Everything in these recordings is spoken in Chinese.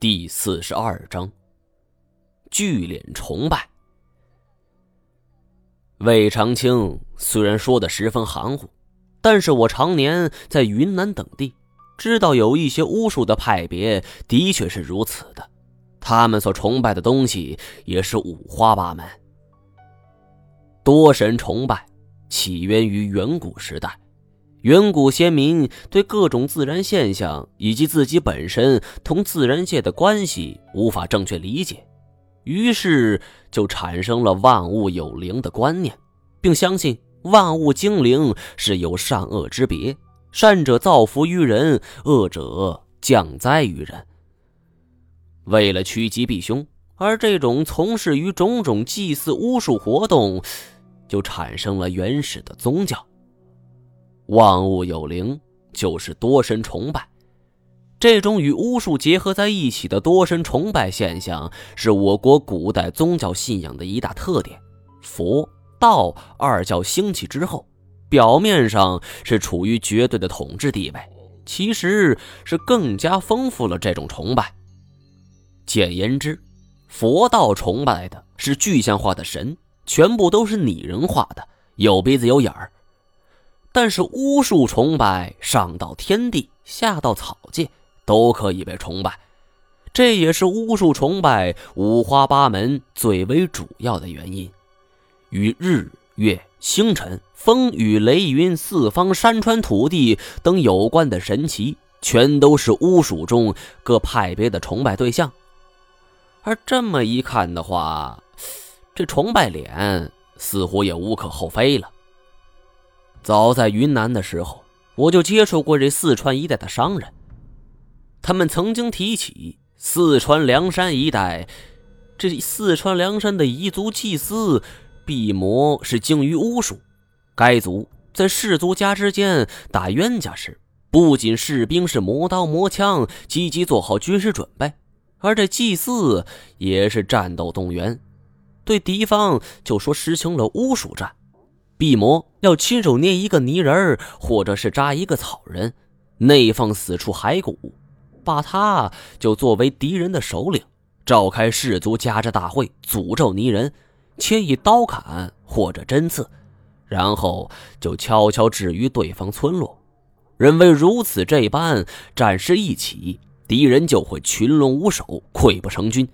第四十二章，聚敛崇拜。魏长青虽然说的十分含糊，但是我常年在云南等地，知道有一些巫术的派别的确是如此的，他们所崇拜的东西也是五花八门。多神崇拜起源于远古时代。远古先民对各种自然现象以及自己本身同自然界的关系无法正确理解，于是就产生了万物有灵的观念，并相信万物精灵是有善恶之别，善者造福于人，恶者降灾于人。为了趋吉避凶，而这种从事于种种祭祀巫术活动，就产生了原始的宗教。万物有灵，就是多神崇拜。这种与巫术结合在一起的多神崇拜现象，是我国古代宗教信仰的一大特点。佛道二教兴起之后，表面上是处于绝对的统治地位，其实是更加丰富了这种崇拜。简言之，佛道崇拜的是具象化的神，全部都是拟人化的，有鼻子有眼儿。但是巫术崇拜，上到天地，下到草芥，都可以被崇拜。这也是巫术崇拜五花八门最为主要的原因。与日月星辰、风雨雷云、四方山川土地等有关的神奇，全都是巫术中各派别的崇拜对象。而这么一看的话，这崇拜脸似乎也无可厚非了。早在云南的时候，我就接触过这四川一带的商人。他们曾经提起四川凉山一带，这四川凉山的彝族祭司毕摩是精于巫术。该族在氏族家之间打冤家时，不仅士兵是磨刀磨枪，积极做好军事准备，而这祭祀也是战斗动员，对敌方就说实行了巫术战。毕魔要亲手捏一个泥人儿，或者是扎一个草人，内放死处骸骨，把他就作为敌人的首领，召开氏族家之大会，诅咒泥人，且以刀砍或者针刺，然后就悄悄置于对方村落，认为如此这般，战事一起，敌人就会群龙无首，溃不成军。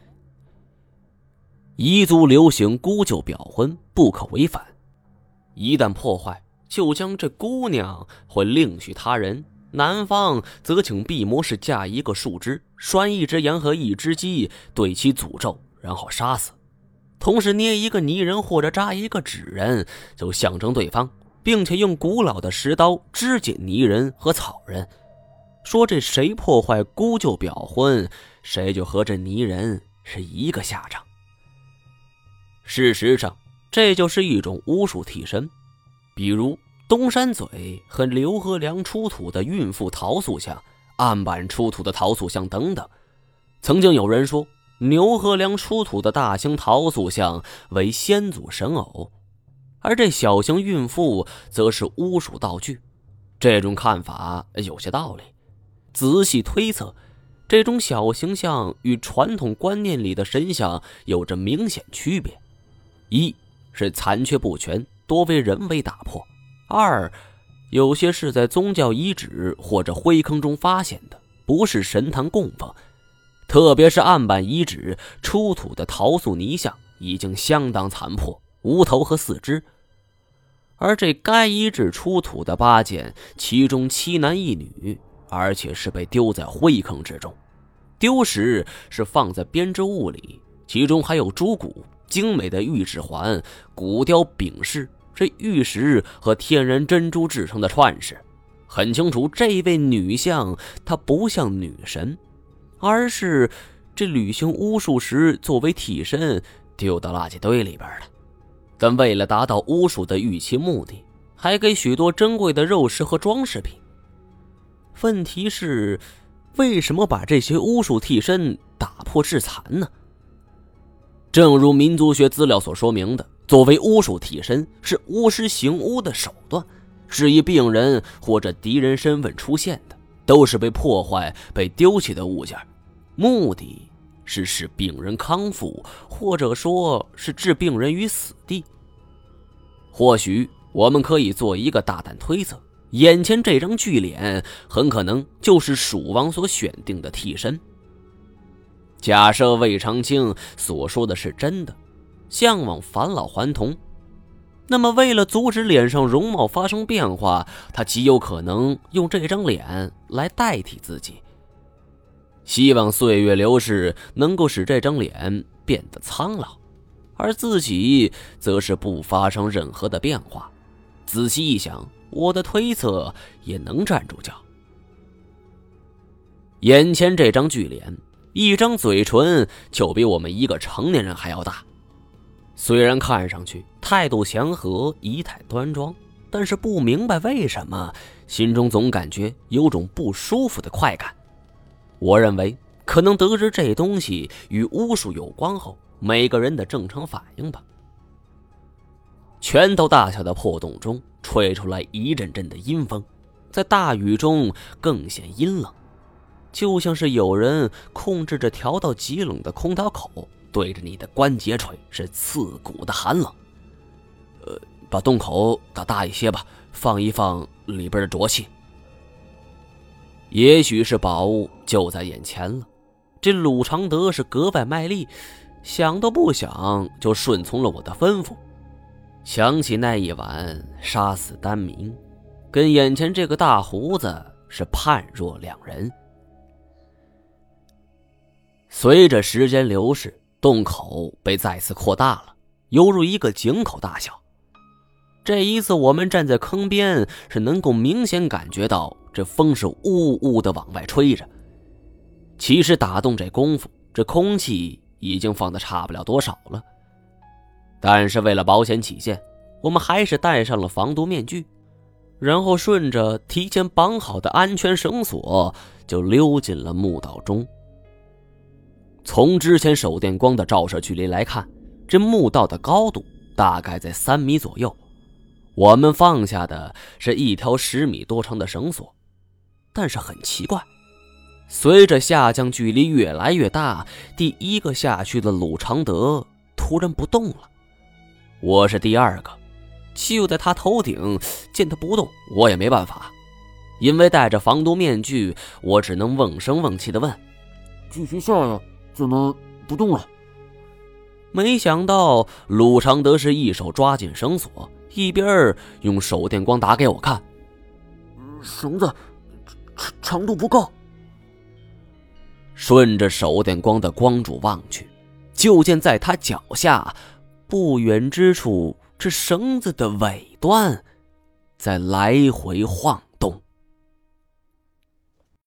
彝族流行姑舅表婚，不可违反。一旦破坏，就将这姑娘会另许他人。男方则请毕魔士架一个树枝，拴一只羊和一只鸡，对其诅咒，然后杀死。同时捏一个泥人或者扎一个纸人，就象征对方，并且用古老的石刀肢解泥人和草人，说这谁破坏姑舅表婚，谁就和这泥人是一个下场。事实上。这就是一种巫术替身，比如东山嘴和刘和良出土的孕妇陶塑像、案板出土的陶塑像等等。曾经有人说，牛和良出土的大型陶塑像为先祖神偶，而这小型孕妇则是巫术道具。这种看法有些道理。仔细推测，这种小形象与传统观念里的神像有着明显区别。一是残缺不全，多为人为打破；二，有些是在宗教遗址或者灰坑中发现的，不是神坛供奉。特别是案板遗址出土的陶塑泥像，已经相当残破，无头和四肢。而这该遗址出土的八件，其中七男一女，而且是被丢在灰坑之中，丢时是放在编织物里，其中还有猪骨。精美的玉指环、骨雕柄饰，这玉石和天然珍珠制成的串饰，很清楚，这位女相她不像女神，而是这履行巫术时作为替身丢到垃圾堆里边了。但为了达到巫术的预期目的，还给许多珍贵的肉食和装饰品。问题是，为什么把这些巫术替身打破致残呢？正如民族学资料所说明的，作为巫术替身是巫师行巫的手段，是以病人或者敌人身份出现的，都是被破坏、被丢弃的物件。目的是使病人康复，或者说是置病人于死地。或许我们可以做一个大胆推测：眼前这张巨脸很可能就是蜀王所选定的替身。假设魏长青所说的是真的，向往返老还童。那么，为了阻止脸上容貌发生变化，他极有可能用这张脸来代替自己，希望岁月流逝能够使这张脸变得苍老，而自己则是不发生任何的变化。仔细一想，我的推测也能站住脚。眼前这张巨脸，一张嘴唇就比我们一个成年人还要大。虽然看上去态度祥和、仪态端庄，但是不明白为什么心中总感觉有种不舒服的快感。我认为可能得知这东西与巫术有关后，每个人的正常反应吧。拳头大小的破洞中吹出来一阵阵的阴风，在大雨中更显阴冷，就像是有人控制着调到极冷的空调口。对着你的关节吹，是刺骨的寒冷。呃，把洞口打大一些吧，放一放里边的浊气。也许是宝物就在眼前了，这鲁常德是格外卖力，想都不想就顺从了我的吩咐。想起那一晚杀死丹明，跟眼前这个大胡子是判若两人。随着时间流逝。洞口被再次扩大了，犹如一个井口大小。这一次，我们站在坑边，是能够明显感觉到这风是呜呜的往外吹着。其实打洞这功夫，这空气已经放的差不了多少了。但是为了保险起见，我们还是戴上了防毒面具，然后顺着提前绑好的安全绳索，就溜进了墓道中。从之前手电光的照射距离来看，这墓道的高度大概在三米左右。我们放下的是一条十米多长的绳索，但是很奇怪，随着下降距离越来越大，第一个下去的鲁常德突然不动了。我是第二个，就在他头顶，见他不动，我也没办法，因为戴着防毒面具，我只能瓮声瓮气的问：“继续下呀？”怎么不动了？没想到鲁常德是一手抓紧绳索，一边用手电光打给我看。绳子长长度不够。顺着手电光的光柱望去，就见在他脚下不远之处，这绳子的尾端在来回晃。